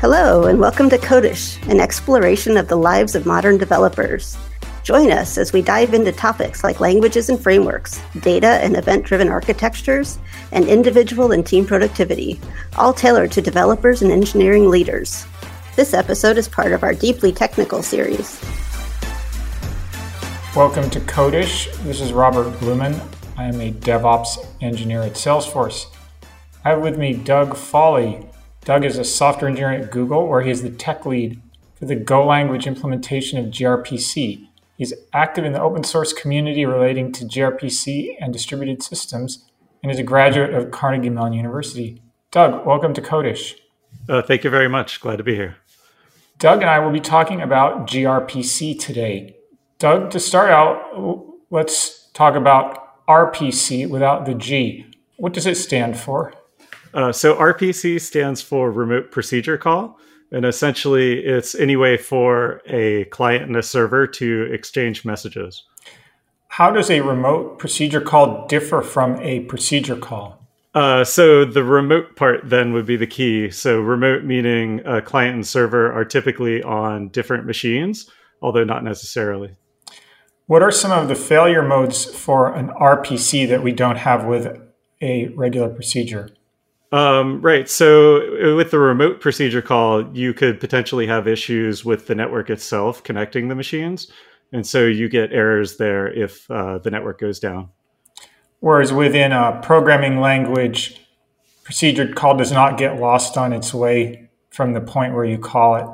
Hello, and welcome to Codish, an exploration of the lives of modern developers. Join us as we dive into topics like languages and frameworks, data and event driven architectures, and individual and team productivity, all tailored to developers and engineering leaders. This episode is part of our Deeply Technical series. Welcome to Codish. This is Robert Blumen. I am a DevOps engineer at Salesforce. I have with me Doug Fawley, Doug is a software engineer at Google, where he is the tech lead for the Go language implementation of gRPC. He's active in the open source community relating to gRPC and distributed systems, and is a graduate of Carnegie Mellon University. Doug, welcome to Codish. Uh, thank you very much. Glad to be here. Doug and I will be talking about gRPC today. Doug, to start out, let's talk about RPC without the G. What does it stand for? Uh, so RPC stands for Remote Procedure Call, and essentially it's any way for a client and a server to exchange messages. How does a remote procedure call differ from a procedure call? Uh, so the remote part then would be the key. So remote meaning a client and server are typically on different machines, although not necessarily. What are some of the failure modes for an RPC that we don't have with a regular procedure? Um, right. So with the remote procedure call, you could potentially have issues with the network itself connecting the machines. And so you get errors there if uh, the network goes down. Whereas within a programming language, procedure call does not get lost on its way from the point where you call it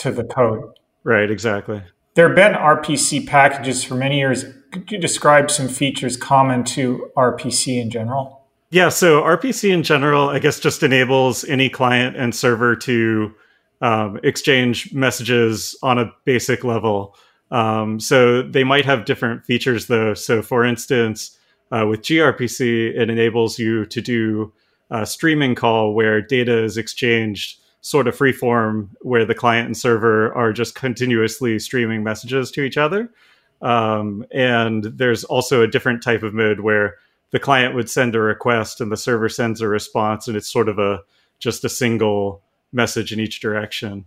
to the code. Right, exactly. There have been RPC packages for many years. Could you describe some features common to RPC in general? Yeah, so RPC in general, I guess, just enables any client and server to um, exchange messages on a basic level. Um, so they might have different features, though. So, for instance, uh, with gRPC, it enables you to do a streaming call where data is exchanged sort of freeform, where the client and server are just continuously streaming messages to each other. Um, and there's also a different type of mode where the client would send a request and the server sends a response and it's sort of a just a single message in each direction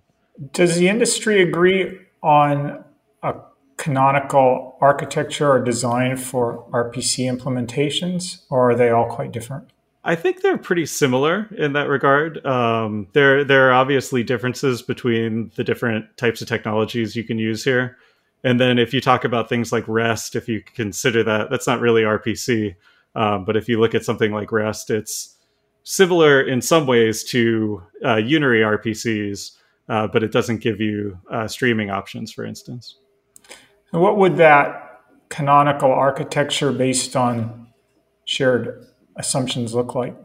does the industry agree on a canonical architecture or design for rpc implementations or are they all quite different I think they're pretty similar in that regard. Um, there, there are obviously differences between the different types of technologies you can use here. And then if you talk about things like REST, if you consider that, that's not really RPC. Um, but if you look at something like REST, it's similar in some ways to uh, Unary RPCs, uh, but it doesn't give you uh, streaming options, for instance. And what would that canonical architecture based on shared assumptions look like?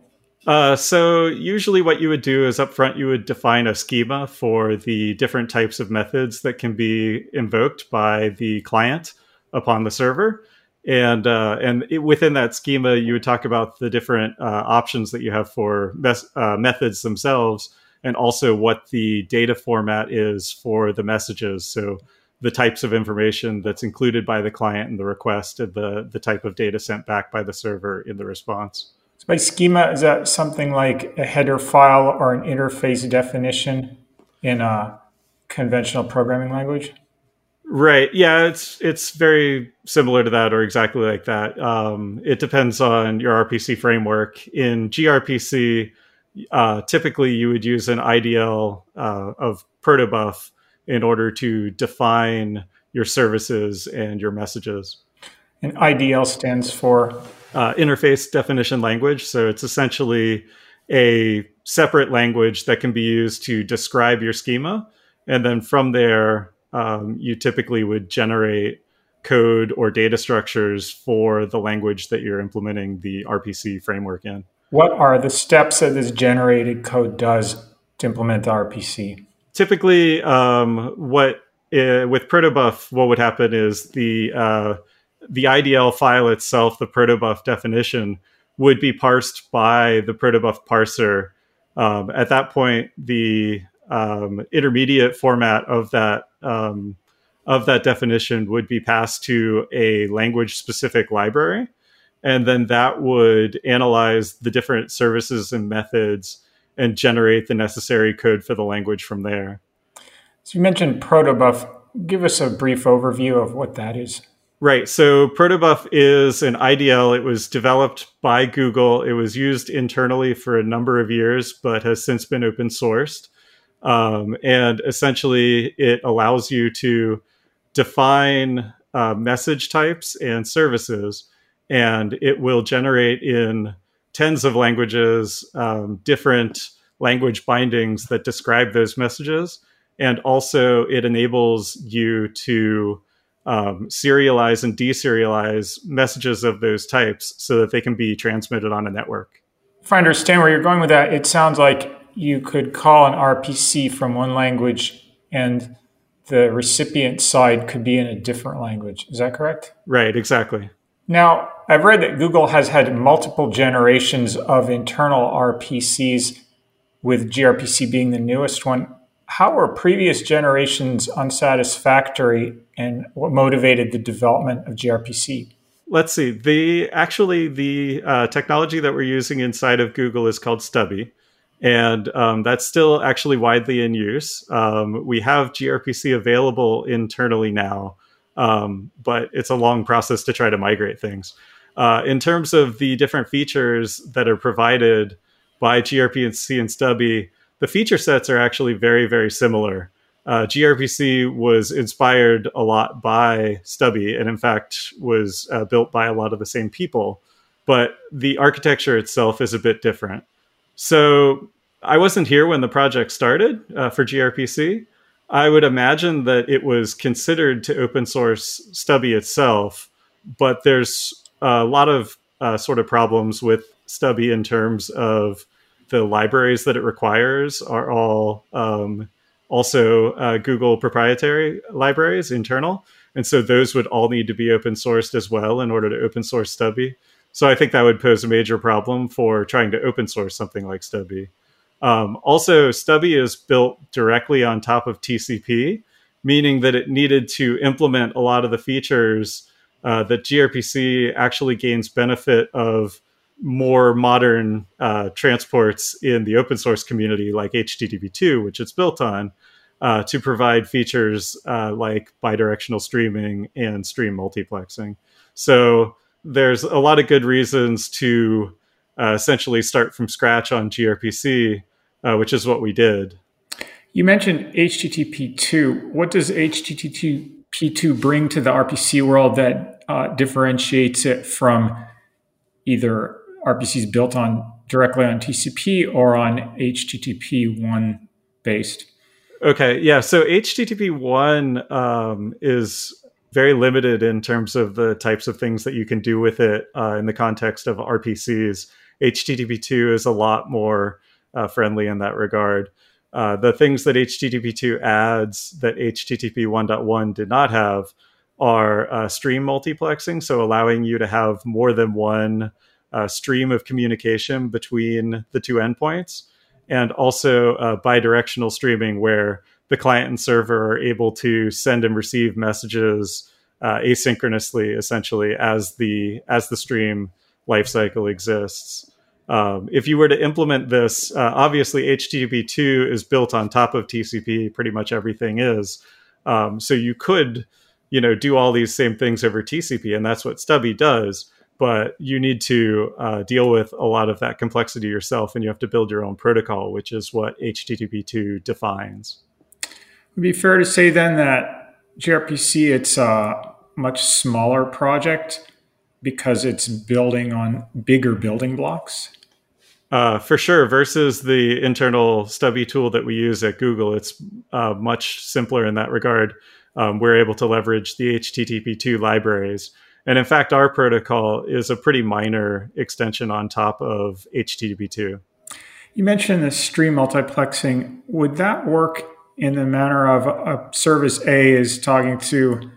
Uh, so usually what you would do is up front you would define a schema for the different types of methods that can be invoked by the client upon the server and uh, and it, within that schema, you would talk about the different uh, options that you have for mes- uh, methods themselves, and also what the data format is for the messages. So the types of information that's included by the client in the request, and the the type of data sent back by the server in the response. So by schema, is that something like a header file or an interface definition in a conventional programming language? Right. Yeah, it's it's very similar to that or exactly like that. Um, it depends on your RPC framework. In gRPC, uh, typically you would use an IDL uh, of protobuf in order to define your services and your messages. And IDL stands for uh, interface definition language. So it's essentially a separate language that can be used to describe your schema, and then from there um, you typically would generate code or data structures for the language that you're implementing the RPC framework in. What are the steps that this generated code does to implement the RPC? Typically, um, what uh, with protobuf, what would happen is the uh, the IDL file itself, the protobuf definition, would be parsed by the protobuf parser. Um, at that point, the um, intermediate format of that um, of that definition would be passed to a language specific library, and then that would analyze the different services and methods and generate the necessary code for the language from there. So you mentioned protobuf. Give us a brief overview of what that is. Right. So protobuf is an IDL. It was developed by Google. It was used internally for a number of years, but has since been open sourced. Um, and essentially, it allows you to define uh, message types and services, and it will generate in tens of languages um, different language bindings that describe those messages. And also, it enables you to um, serialize and deserialize messages of those types so that they can be transmitted on a network. If I understand where you're going with that, it sounds like you could call an RPC from one language and the recipient side could be in a different language. Is that correct? Right, exactly. Now, I've read that Google has had multiple generations of internal RPCs, with gRPC being the newest one. How were previous generations unsatisfactory and what motivated the development of gRPC? Let's see. The actually the uh, technology that we're using inside of Google is called Stubby and um, that's still actually widely in use. Um, we have gRPC available internally now, um, but it's a long process to try to migrate things. Uh, in terms of the different features that are provided by gRPC and Stubby, the feature sets are actually very, very similar. Uh, gRPC was inspired a lot by Stubby, and in fact was uh, built by a lot of the same people. But the architecture itself is a bit different. So I wasn't here when the project started uh, for gRPC. I would imagine that it was considered to open source Stubby itself, but there's a lot of uh, sort of problems with Stubby in terms of the libraries that it requires are all um, also uh, Google proprietary libraries internal. And so those would all need to be open sourced as well in order to open source Stubby. So I think that would pose a major problem for trying to open source something like Stubby. Um, also, Stubby is built directly on top of TCP, meaning that it needed to implement a lot of the features uh, that gRPC actually gains benefit of more modern uh, transports in the open source community, like HTTP2, which it's built on, uh, to provide features uh, like bidirectional streaming and stream multiplexing. So there's a lot of good reasons to uh, essentially start from scratch on gRPC, uh, which is what we did. You mentioned HTTP2. What does HTTP2 bring to the RPC world that uh, differentiates it from either RPCs built on directly on TCP or on HTTP 1 based? Okay, yeah. So HTTP 1 um, is very limited in terms of the types of things that you can do with it uh, in the context of RPCs. HTTP2 is a lot more uh, friendly in that regard. Uh, the things that HTTP2 adds that HTTP 1.1 did not have are uh, stream multiplexing, so allowing you to have more than one uh, stream of communication between the two endpoints, and also uh, bidirectional streaming, where the client and server are able to send and receive messages uh, asynchronously, essentially as the as the stream lifecycle exists. Um, if you were to implement this, uh, obviously HTTP2 is built on top of TCP. Pretty much everything is. Um, so you could, you know, do all these same things over TCP, and that's what Stubby does. But you need to uh, deal with a lot of that complexity yourself, and you have to build your own protocol, which is what HTTP2 defines. Would be fair to say then that gRPC it's a much smaller project because it's building on bigger building blocks. Uh, for sure, versus the internal Stubby tool that we use at Google, it's uh, much simpler in that regard. Um, we're able to leverage the HTTP2 libraries. And in fact, our protocol is a pretty minor extension on top of HTTP2. You mentioned the stream multiplexing. Would that work in the manner of a service A is talking to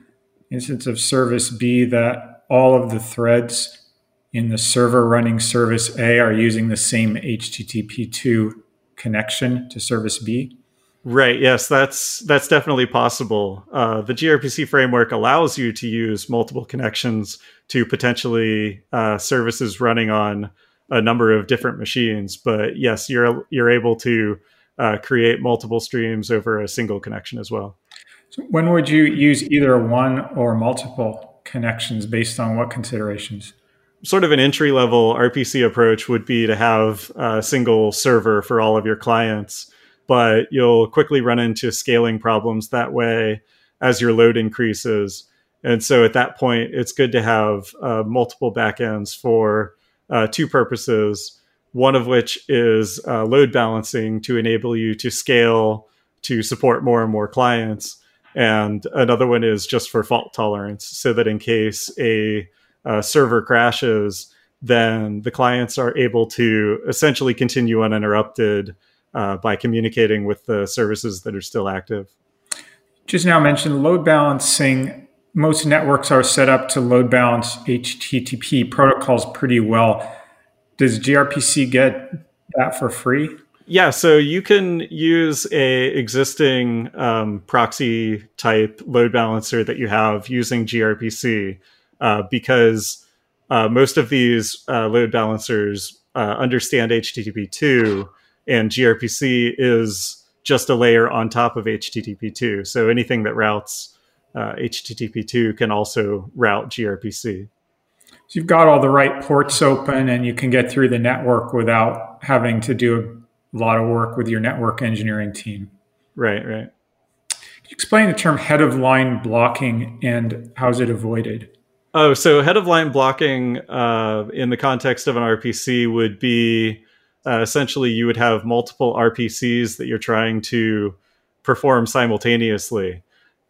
instance of service B that all of the threads in the server running service A are using the same HTTP2 connection to service B? Right. Yes, that's that's definitely possible. Uh, the gRPC framework allows you to use multiple connections to potentially uh, services running on a number of different machines. But yes, you're you're able to uh, create multiple streams over a single connection as well. So when would you use either one or multiple connections based on what considerations? Sort of an entry level RPC approach would be to have a single server for all of your clients, but you'll quickly run into scaling problems that way as your load increases. And so at that point, it's good to have uh, multiple backends for uh, two purposes. One of which is uh, load balancing to enable you to scale to support more and more clients. And another one is just for fault tolerance, so that in case a, a server crashes, then the clients are able to essentially continue uninterrupted uh, by communicating with the services that are still active. Just now mentioned load balancing most networks are set up to load balance HTTP protocols pretty well. Does gRPC get that for free? Yeah, so you can use a existing um, proxy type load balancer that you have using gRPC uh, because uh, most of these uh, load balancers uh, understand HTTP2, and gRPC is just a layer on top of HTTP2. So anything that routes uh, HTTP2 can also route gRPC. So you've got all the right ports open and you can get through the network without having to do a lot of work with your network engineering team. Right, right. Can you explain the term head of line blocking and how is it avoided? Oh, so head of line blocking uh, in the context of an RPC would be uh, essentially you would have multiple RPCs that you're trying to perform simultaneously.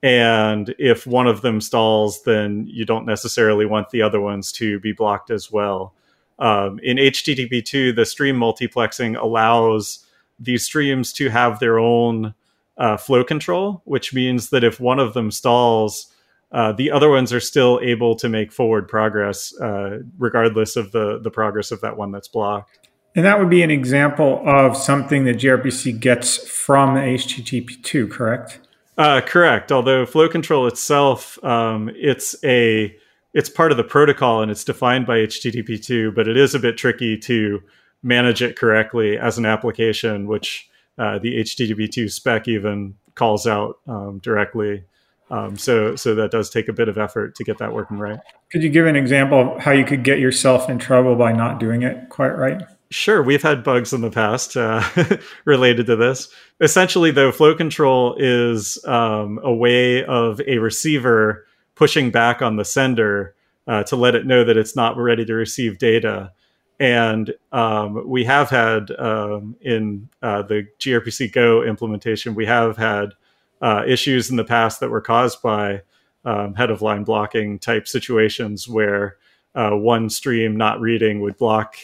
And if one of them stalls, then you don't necessarily want the other ones to be blocked as well. Um, in HTTP2, the stream multiplexing allows these streams to have their own uh, flow control, which means that if one of them stalls, uh, the other ones are still able to make forward progress, uh, regardless of the, the progress of that one that's blocked. And that would be an example of something that gRPC gets from HTTP2, correct? Uh, correct. Although flow control itself, um, it's a it's part of the protocol and it's defined by HTTP2, but it is a bit tricky to manage it correctly as an application, which uh, the HTTP2 spec even calls out um, directly. Um, so, so that does take a bit of effort to get that working right. Could you give an example of how you could get yourself in trouble by not doing it quite right? Sure, we've had bugs in the past uh, related to this. Essentially, though, flow control is um, a way of a receiver pushing back on the sender uh, to let it know that it's not ready to receive data. And um, we have had um, in uh, the gRPC Go implementation, we have had uh, issues in the past that were caused by um, head of line blocking type situations where uh, one stream not reading would block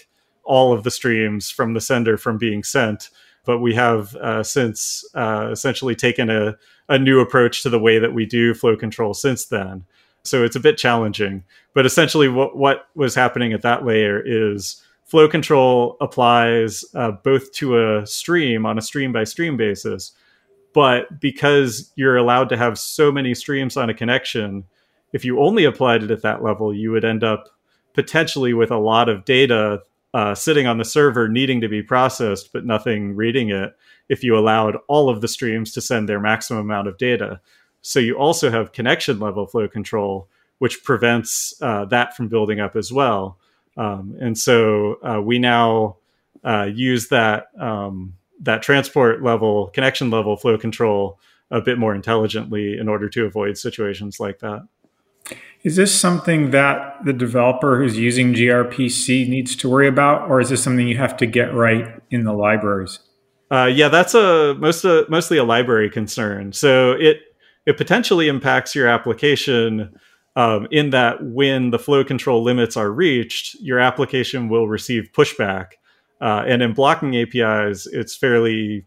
all of the streams from the sender from being sent. But we have uh, since uh, essentially taken a, a new approach to the way that we do flow control since then. So it's a bit challenging. But essentially, what, what was happening at that layer is flow control applies uh, both to a stream on a stream by stream basis. But because you're allowed to have so many streams on a connection, if you only applied it at that level, you would end up potentially with a lot of data uh, sitting on the server needing to be processed, but nothing reading it if you allowed all of the streams to send their maximum amount of data. So you also have connection level flow control, which prevents uh, that from building up as well. Um, and so uh, we now uh, use that um, that transport level, connection level flow control a bit more intelligently in order to avoid situations like that. Is this something that the developer who's using gRPC needs to worry about, or is this something you have to get right in the libraries? Uh, yeah, that's a most uh, mostly a library concern. So it it potentially impacts your application um, in that when the flow control limits are reached, your application will receive pushback. Uh, and in blocking APIs, it's fairly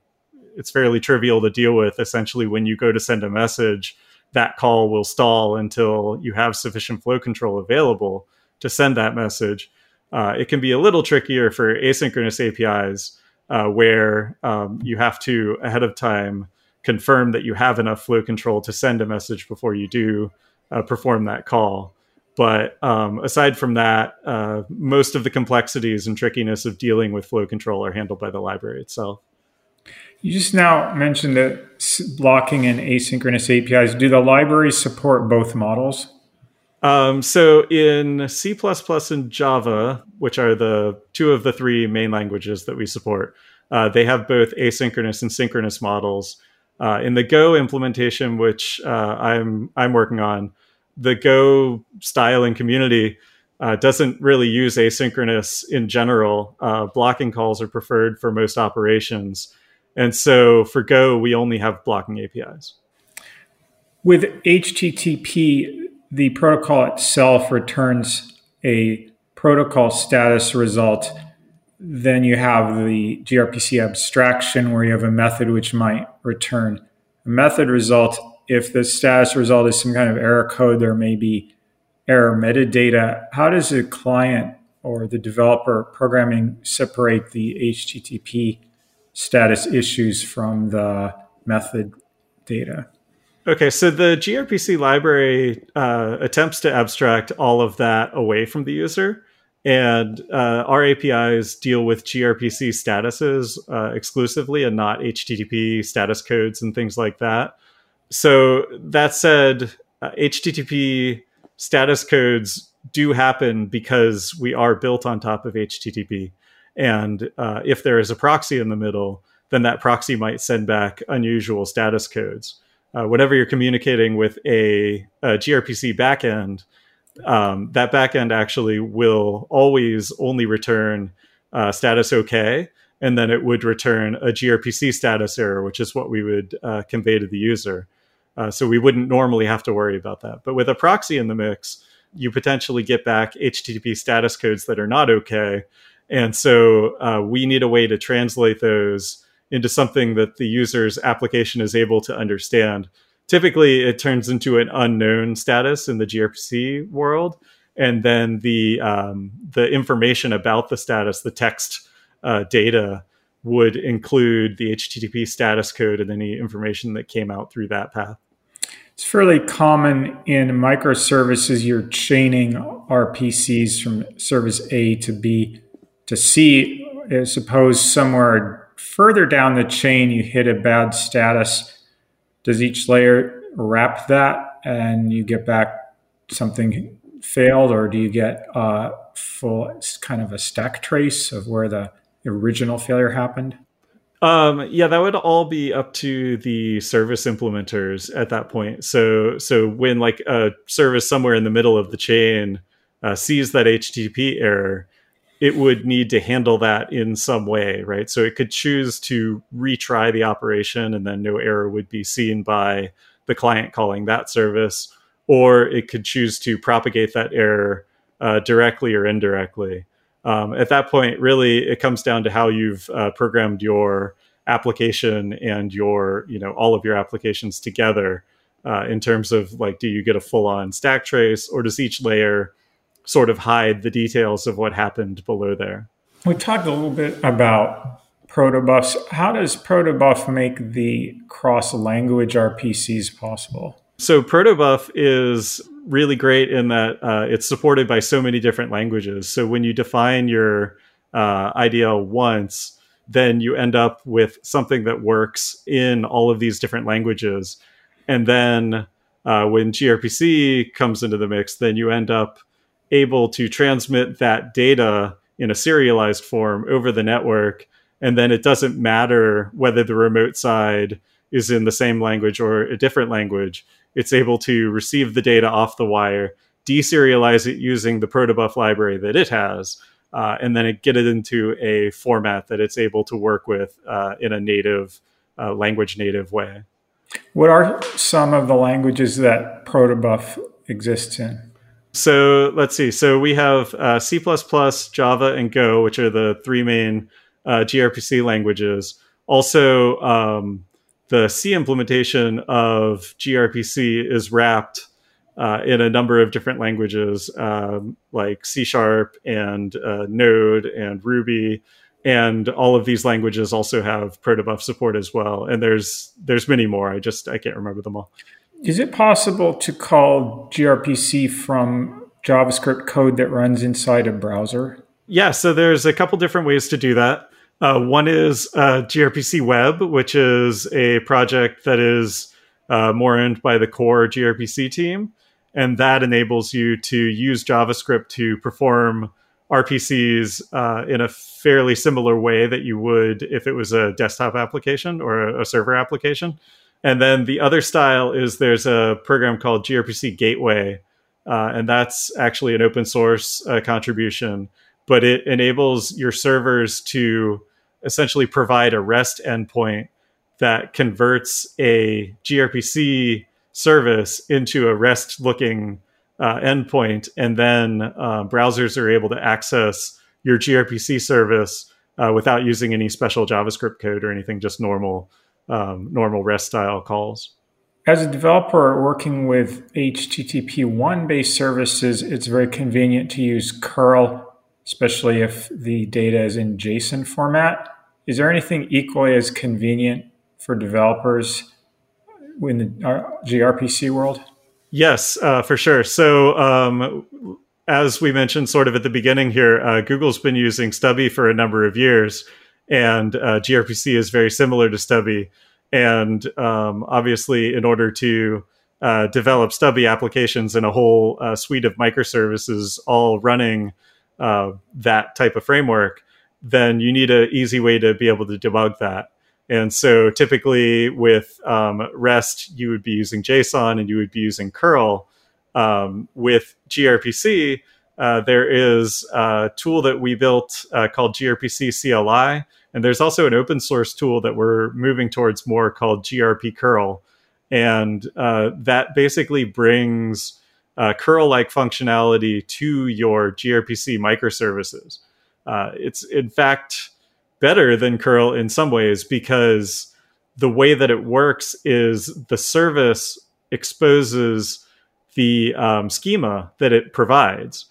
it's fairly trivial to deal with. Essentially, when you go to send a message, that call will stall until you have sufficient flow control available to send that message. Uh, it can be a little trickier for asynchronous APIs uh, where um, you have to ahead of time confirm that you have enough flow control to send a message before you do uh, perform that call. But um, aside from that, uh, most of the complexities and trickiness of dealing with flow control are handled by the library itself. You just now mentioned that blocking and asynchronous APIs. Do the libraries support both models? Um, so in C++ and Java, which are the two of the three main languages that we support, uh, they have both asynchronous and synchronous models. Uh, in the Go implementation, which uh, I'm I'm working on, the Go styling community uh, doesn't really use asynchronous in general. Uh, blocking calls are preferred for most operations, and so for Go, we only have blocking APIs. With HTTP, the protocol itself returns a protocol status result. Then you have the gRPC abstraction where you have a method which might return a method result. If the status result is some kind of error code, there may be error metadata. How does the client or the developer programming separate the HTTP status issues from the method data? Okay, so the gRPC library uh, attempts to abstract all of that away from the user. And uh, our APIs deal with gRPC statuses uh, exclusively and not HTTP status codes and things like that. So, that said, HTTP uh, status codes do happen because we are built on top of HTTP. And uh, if there is a proxy in the middle, then that proxy might send back unusual status codes uh, whenever you're communicating with a, a gRPC backend, um, that backend actually will always only return uh, status OK, and then it would return a gRPC status error, which is what we would uh, convey to the user. Uh, so we wouldn't normally have to worry about that. But with a proxy in the mix, you potentially get back HTTP status codes that are not OK. And so uh, we need a way to translate those into something that the user's application is able to understand. Typically, it turns into an unknown status in the gRPC world, and then the um, the information about the status, the text uh, data, would include the HTTP status code and any information that came out through that path. It's fairly common in microservices. You're chaining RPCs from service A to B to C, Suppose somewhere further down the chain you hit a bad status, does each layer wrap that and you get back something failed, or do you get a full kind of a stack trace of where the original failure happened? Um, yeah, that would all be up to the service implementers at that point. So, so when like a service somewhere in the middle of the chain uh, sees that HTTP error, it would need to handle that in some way, right? So it could choose to retry the operation and then no error would be seen by the client calling that service, or it could choose to propagate that error uh, directly or indirectly. Um, at that point, really, it comes down to how you've uh, programmed your application and your, you know, all of your applications together uh, in terms of like, do you get a full on stack trace or does each layer sort of hide the details of what happened below there. We talked a little bit about protobufs. How does protobuf make the cross language RPCs possible? So protobuf is really great in that uh, it's supported by so many different languages. So when you define your uh, IDL once, then you end up with something that works in all of these different languages. And then uh, when gRPC comes into the mix, then you end up able to transmit that data in a serialized form over the network. And then it doesn't matter whether the remote side is in the same language or a different language. It's able to receive the data off the wire, deserialize it using the protobuf library that it has, uh, and then it get it into a format that it's able to work with uh, in a native, uh, language native way. What are some of the languages that protobuf exists in? So let's see. So we have uh, C++, Java, and Go, which are the three main uh, gRPC languages. Also, um, the C implementation of gRPC is wrapped uh, in a number of different languages, um, like C Sharp and uh, Node and Ruby, and all of these languages also have protobuf support as well. And there's there's many more. I just I can't remember them all. Is it possible to call gRPC from JavaScript code that runs inside a browser? Yeah, so there's a couple different ways to do that. Uh, one is uh, gRPC Web, which is a project that is uh, more owned by the core gRPC team. And that enables you to use JavaScript to perform RPCs uh, in a fairly similar way that you would if it was a desktop application or a, a server application. And then the other style is there's a program called gRPC Gateway, uh, and that's actually an open source uh, contribution, but it enables your servers to essentially provide a REST endpoint that converts a gRPC service into a REST looking uh, endpoint, and then uh, browsers are able to access your gRPC service uh, without using any special JavaScript code or anything, just normal um, normal REST style calls. As a developer working with HTTP 1 based services, it's very convenient to use curl, especially if the data is in JSON format. Is there anything equally as convenient for developers in the gRPC world? Yes, uh, for sure. So, um, as we mentioned sort of at the beginning here, uh, Google's been using Stubby for a number of years, and uh, gRPC is very similar to Stubby. And um, obviously, in order to uh, develop Stubby applications and a whole uh, suite of microservices all running uh, that type of framework, then you need an easy way to be able to debug that. And so typically with um, REST, you would be using JSON and you would be using curl. Um, with gRPC, uh, there is a tool that we built uh, called gRPC CLI. And there's also an open source tool that we're moving towards more called grpcurl. And uh, that basically brings uh, curl like functionality to your gRPC microservices. Uh, it's in fact better than curl in some ways because the way that it works is the service exposes the um, schema that it provides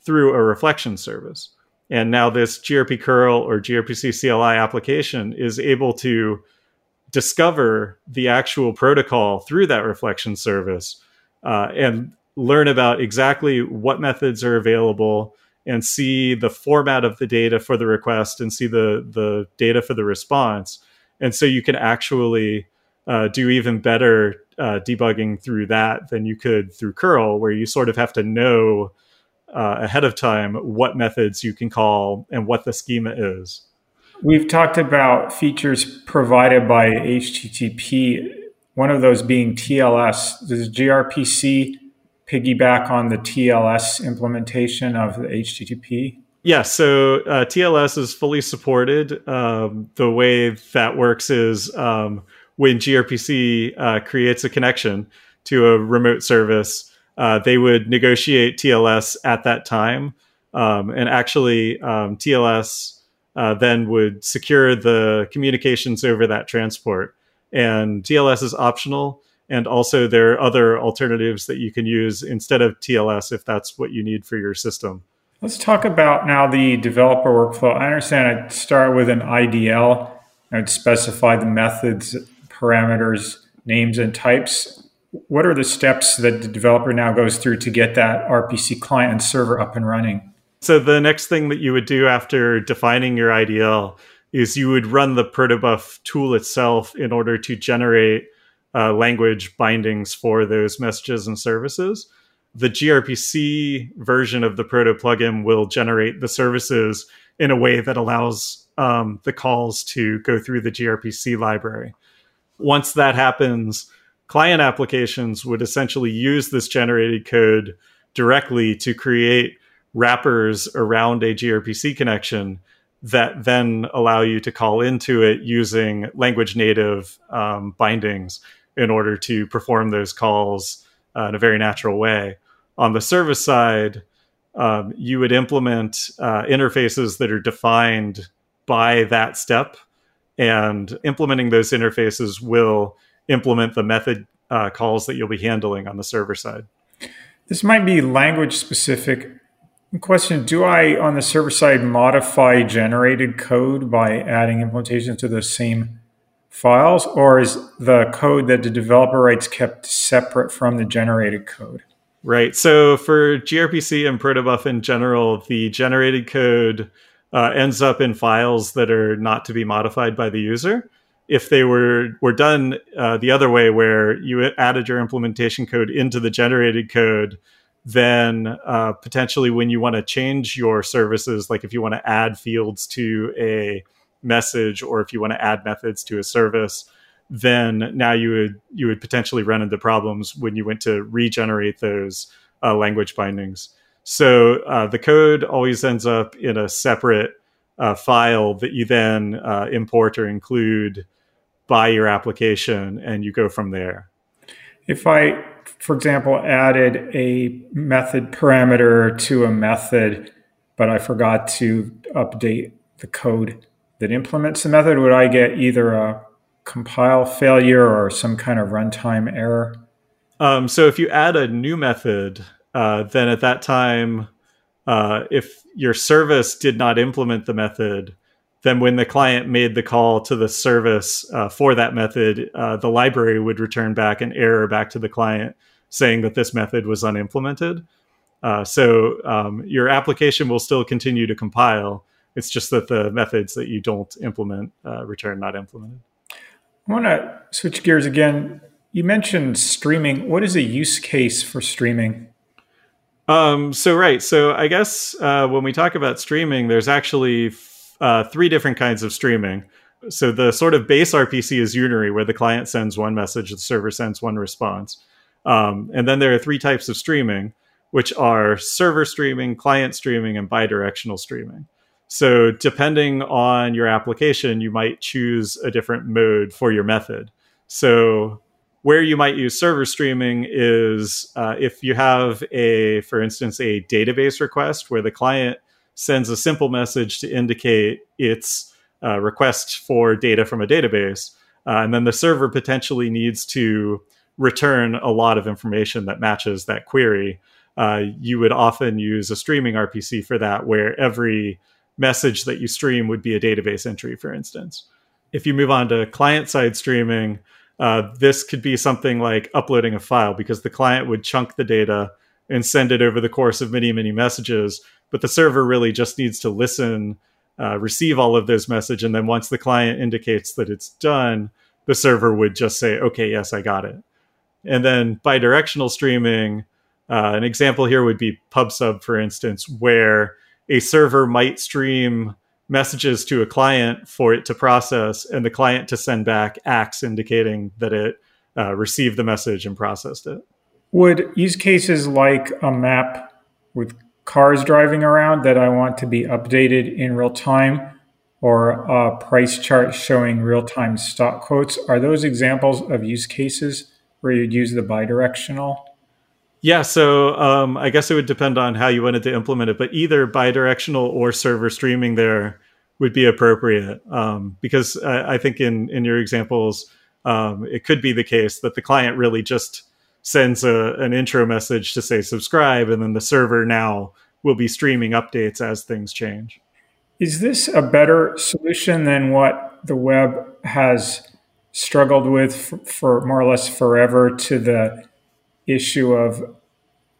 through a reflection service. And now this grpcurl or gRPC CLI application is able to discover the actual protocol through that reflection service uh, and learn about exactly what methods are available and see the format of the data for the request and see the the data for the response. And so you can actually uh, do even better uh, debugging through that than you could through curl where you sort of have to know uh, ahead of time what methods you can call and what the schema is we've talked about features provided by http one of those being tls does grpc piggyback on the TLS implementation of the HTTP? Yeah, so uh, TLS is fully supported. Um, the way that works is um, when gRPC uh, creates a connection to a remote service, uh, they would negotiate TLS at that time. Um, and actually, um, TLS uh, then would secure the communications over that transport. And TLS is optional and also there are other alternatives that you can use instead of TLS if that's what you need for your system. Let's talk about now the developer workflow. I understand I'd start with an IDL. I'd specify the methods, parameters, names, and types. What are the steps that the developer now goes through to get that RPC client and server up and running? So the next thing that you would do after defining your IDL is you would run the protobuf tool itself in order to generate uh, language bindings for those messages and services. The gRPC version of the Proto plugin will generate the services in a way that allows um, the calls to go through the gRPC library. Once that happens, client applications would essentially use this generated code directly to create wrappers around a gRPC connection that then allow you to call into it using language native um, bindings in order to perform those calls uh, in a very natural way. On the service side, um, you would implement uh, interfaces that are defined by that step, and implementing those interfaces will implement the method uh, calls that you'll be handling on the server side. This might be language specific. Question Do I, on the server side, modify generated code by adding implementations to the same files, or is the code that the developer writes kept separate from the generated code? Right. So for gRPC and protobuf in general, the generated code uh, ends up in files that are not to be modified by the user. If they were were done uh, the other way, where you added your implementation code into the generated code, then uh, potentially when you want to change your services, like if you want to add fields to a message or if you want to add methods to a service, then now you would you would potentially run into problems when you went to regenerate those uh, language bindings. So uh, the code always ends up in a separate uh, file that you then uh, import or include by your application, and you go from there. If I, for example, added a method parameter to a method, but I forgot to update the code that implements the method, would I get either a compile failure or some kind of runtime error? Um, so if you add a new method, uh, then at that time, uh, if your service did not implement the method, then when the client made the call to the service uh, for that method, uh, the library would return back an error back to the client saying that this method was unimplemented. Uh, so um, your application will still continue to compile. It's just that the methods that you don't implement uh, return not implemented. I want to switch gears again. You mentioned streaming. What is a use case for streaming? Um, so right. So I guess uh, when we talk about streaming, there's actually uh, three different kinds of streaming. So the sort of base RPC is unary, where the client sends one message, the server sends one response. Um, and then there are three types of streaming, which are server streaming, client streaming, and bidirectional streaming. So depending on your application, you might choose a different mode for your method. So where you might use server streaming is uh, if you have a, for instance, a database request where the client sends a simple message to indicate its uh, request for data from a database, uh, and then the server potentially needs to return a lot of information that matches that query. Uh, you would often use a streaming RPC for that, where every message that you stream would be a database entry, for instance. If you move on to client side streaming, uh, this could be something like uploading a file because the client would chunk the data and send it over the course of many, many messages. But the server really just needs to listen, uh, receive all of those messages, and then once the client indicates that it's done, the server would just say, "Okay, yes, I got it." And then bidirectional streaming, uh, an example here would be PubSub, for instance, where a server might stream messages to a client for it to process and the client to send back acks indicating that it uh, received the message and processed it. Would use cases like a map with cars driving around that I want to be updated in real time or a price chart showing real time stock quotes, are those examples of use cases where you'd use the bidirectional? Yeah, so um, I guess it would depend on how you wanted to implement it, but either bidirectional or server streaming there would be appropriate um, because I, I, think in in your examples, um, it could be the case that the client really just sends a, an intro message to say subscribe, and then the server now will be streaming updates as things change. Is this a better solution than what the web has struggled with for, for more or less forever to the issue of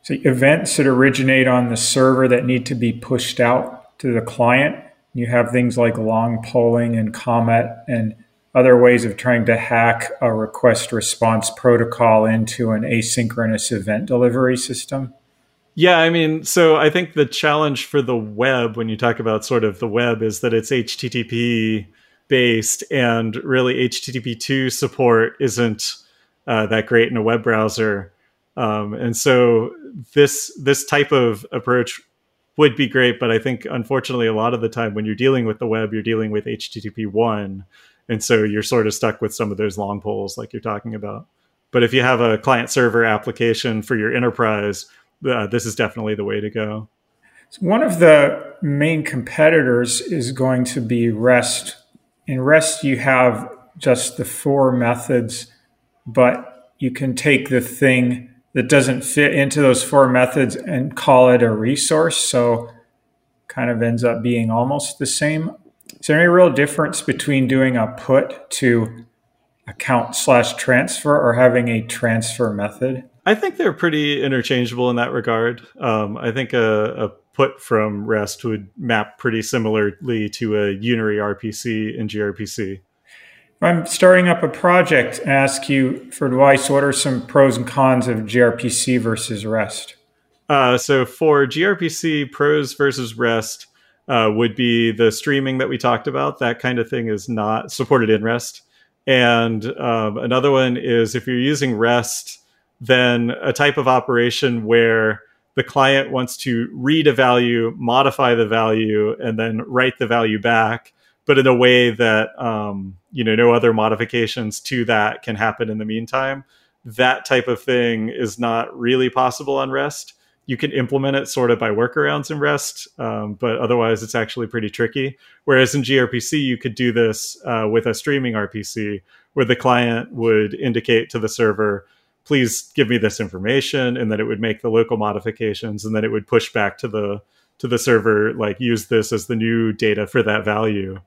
say, events that originate on the server that need to be pushed out to the client. You have things like long polling and Comet and other ways of trying to hack a request response protocol into an asynchronous event delivery system. Yeah, I mean, so I think the challenge for the web, when you talk about sort of the web, is that it's HTTP based, and really HTTP2 support isn't uh, that great in a web browser. Um, and so this this type of approach would be great, but I think unfortunately a lot of the time when you're dealing with the web, you're dealing with HTTP one, and so you're sort of stuck with some of those long polls like you're talking about. But if you have a client server application for your enterprise, uh, this is definitely the way to go. one of the main competitors is going to be REST. In REST, you have just the four methods, but you can take the thing that doesn't fit into those four methods and call it a resource. So kind of ends up being almost the same. Is there any real difference between doing a put to account slash transfer or having a transfer method? I think they're pretty interchangeable in that regard. Um, I think a, a, put from REST would map pretty similarly to a unary RPC in gRPC. If I'm starting up a project, ask you for advice, what are some pros and cons of gRPC versus REST? Uh, so for gRPC, pros versus REST uh, would be the streaming that we talked about. That kind of thing is not supported in REST. And um, another one is if you're using REST, then a type of operation where the client wants to read a value, modify the value, and then write the value back, but in a way that um, you know no other modifications to that can happen in the meantime. That type of thing is not really possible on REST you can implement it sort of by workarounds in REST, um, but otherwise it's actually pretty tricky. Whereas in gRPC, you could do this uh, with a streaming RPC where the client would indicate to the server, please give me this information, and then it would make the local modifications, and then it would push back to the to the server, like use this as the new data for that value.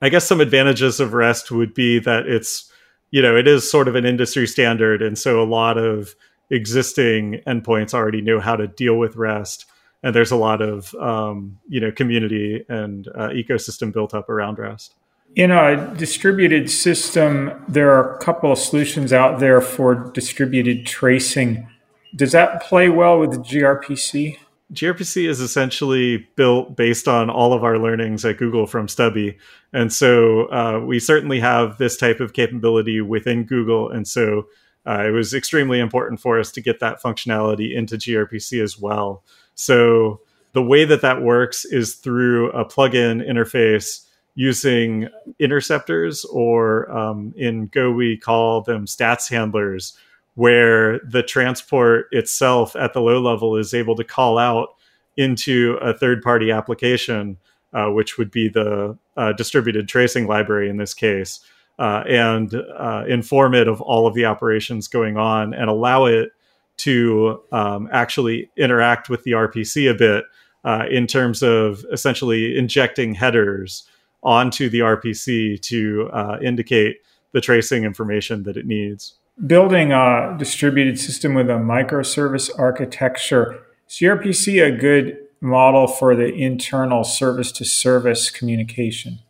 I guess some advantages of REST would be that it's, you know, it is sort of an industry standard, and so a lot of existing endpoints already know how to deal with REST, and there's a lot of um, you know community and uh, ecosystem built up around REST. In a distributed system, there are a couple of solutions out there for distributed tracing. Does that play well with gRPC? gRPC is essentially built based on all of our learnings at Google from Stubby. And so uh, we certainly have this type of capability within Google. And so uh, it was extremely important for us to get that functionality into gRPC as well. So the way that that works is through a plugin interface using interceptors, or um, in Go we call them stats handlers, where the transport itself at the low level is able to call out into a third party application, uh, which would be the uh, distributed tracing library in this case uh, and uh, inform it of all of the operations going on and allow it to um, actually interact with the RPC a bit uh, in terms of essentially injecting headers onto the RPC to uh, indicate the tracing information that it needs. Building a distributed system with a microservice architecture, is gRPC a good model for the internal service to service communication?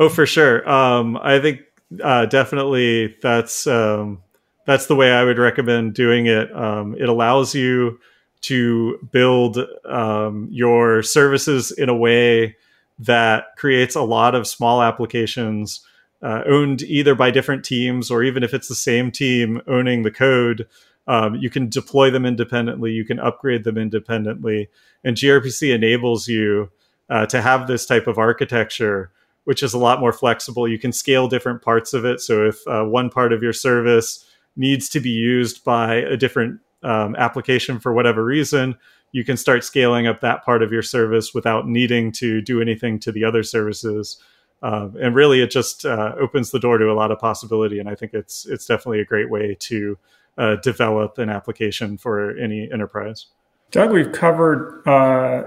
Oh, for sure. Um, I think uh, definitely that's um, that's the way I would recommend doing it. Um, it allows you to build um, your services in a way that creates a lot of small applications uh, owned either by different teams or even if it's the same team owning the code. Um, you can deploy them independently. You can upgrade them independently, and gRPC enables you uh, to have this type of architecture which is a lot more flexible. You can scale different parts of it. So if uh, one part of your service needs to be used by a different um, application for whatever reason, you can start scaling up that part of your service without needing to do anything to the other services. Uh, and really, it just uh, opens the door to a lot of possibility. And I think it's it's definitely a great way to uh, develop an application for any enterprise. Doug, we've covered uh,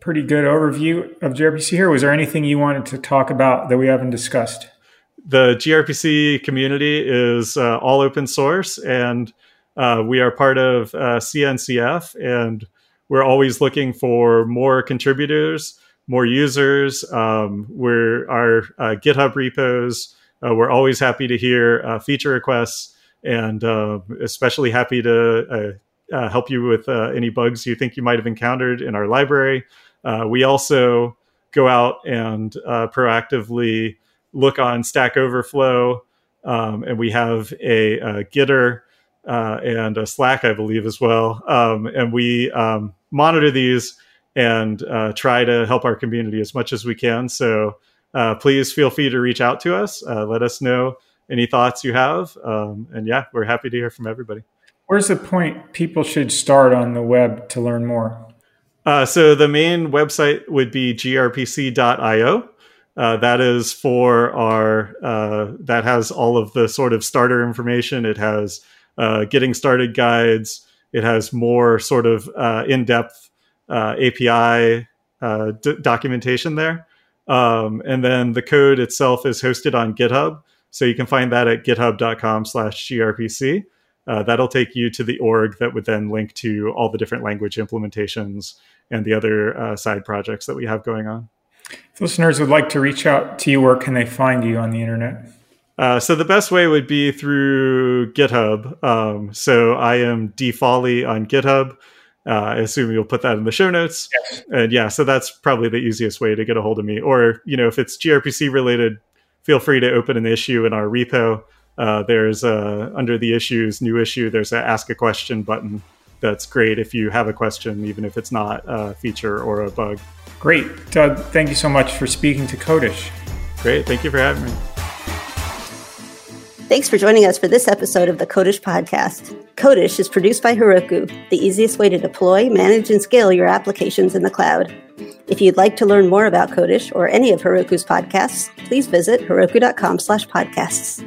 pretty good overview of gRPC here. Was there anything you wanted to talk about that we haven't discussed? The gRPC community is uh, all open source, and uh, we are part of uh, CNCF, and we're always looking for more contributors, more users. Um, we're our uh, GitHub repos. Uh, we're always happy to hear uh, feature requests, and especially happy to help you with any bugs you think you might have encountered in our library. Uh, we also go out and uh, proactively look on Stack Overflow, um, and we have a, a Gitter uh, and a Slack, I believe, as well. Um, and we um, monitor these and uh, try to help our community as much as we can. So uh, please feel free to reach out to us. Uh, let us know any thoughts you have. Um, and yeah, we're happy to hear from everybody. Where's the point people should start on the web to learn more? Uh, so the main website would be grpc.io. Uh, that is for our uh, that has all of the sort of starter information. It has uh, getting started guides. It has more sort of uh, in depth uh, API d- documentation there. Um, and then the code itself is hosted on GitHub, so you can find that at github.com/grpc. uh, that'll take you to the org that would then link to all the different language implementations and the other uh, side projects that we have going on. If listeners would like to reach out to you, where can they find you on the internet? Uh, so the best way would be through GitHub. Um, so I am dfawley on GitHub. Uh, I assume you'll put that in the show notes. Yes. And yeah, so that's probably the easiest way to get a hold of me. Or you know, if it's gRPC related, feel free to open an issue in our repo. Uh, there's a, under the issues, new issue. There's a ask a question button. That's great if you have a question, even if it's not a feature or a bug. Great, Doug. Thank you so much for speaking to Codish. Great, thank you for having me. Thanks for joining us for this episode of the Codish podcast. Codish is produced by Heroku, the easiest way to deploy, manage, and scale your applications in the cloud. If you'd like to learn more about Codish or any of Heroku's podcasts, please visit heroku.com slash podcasts.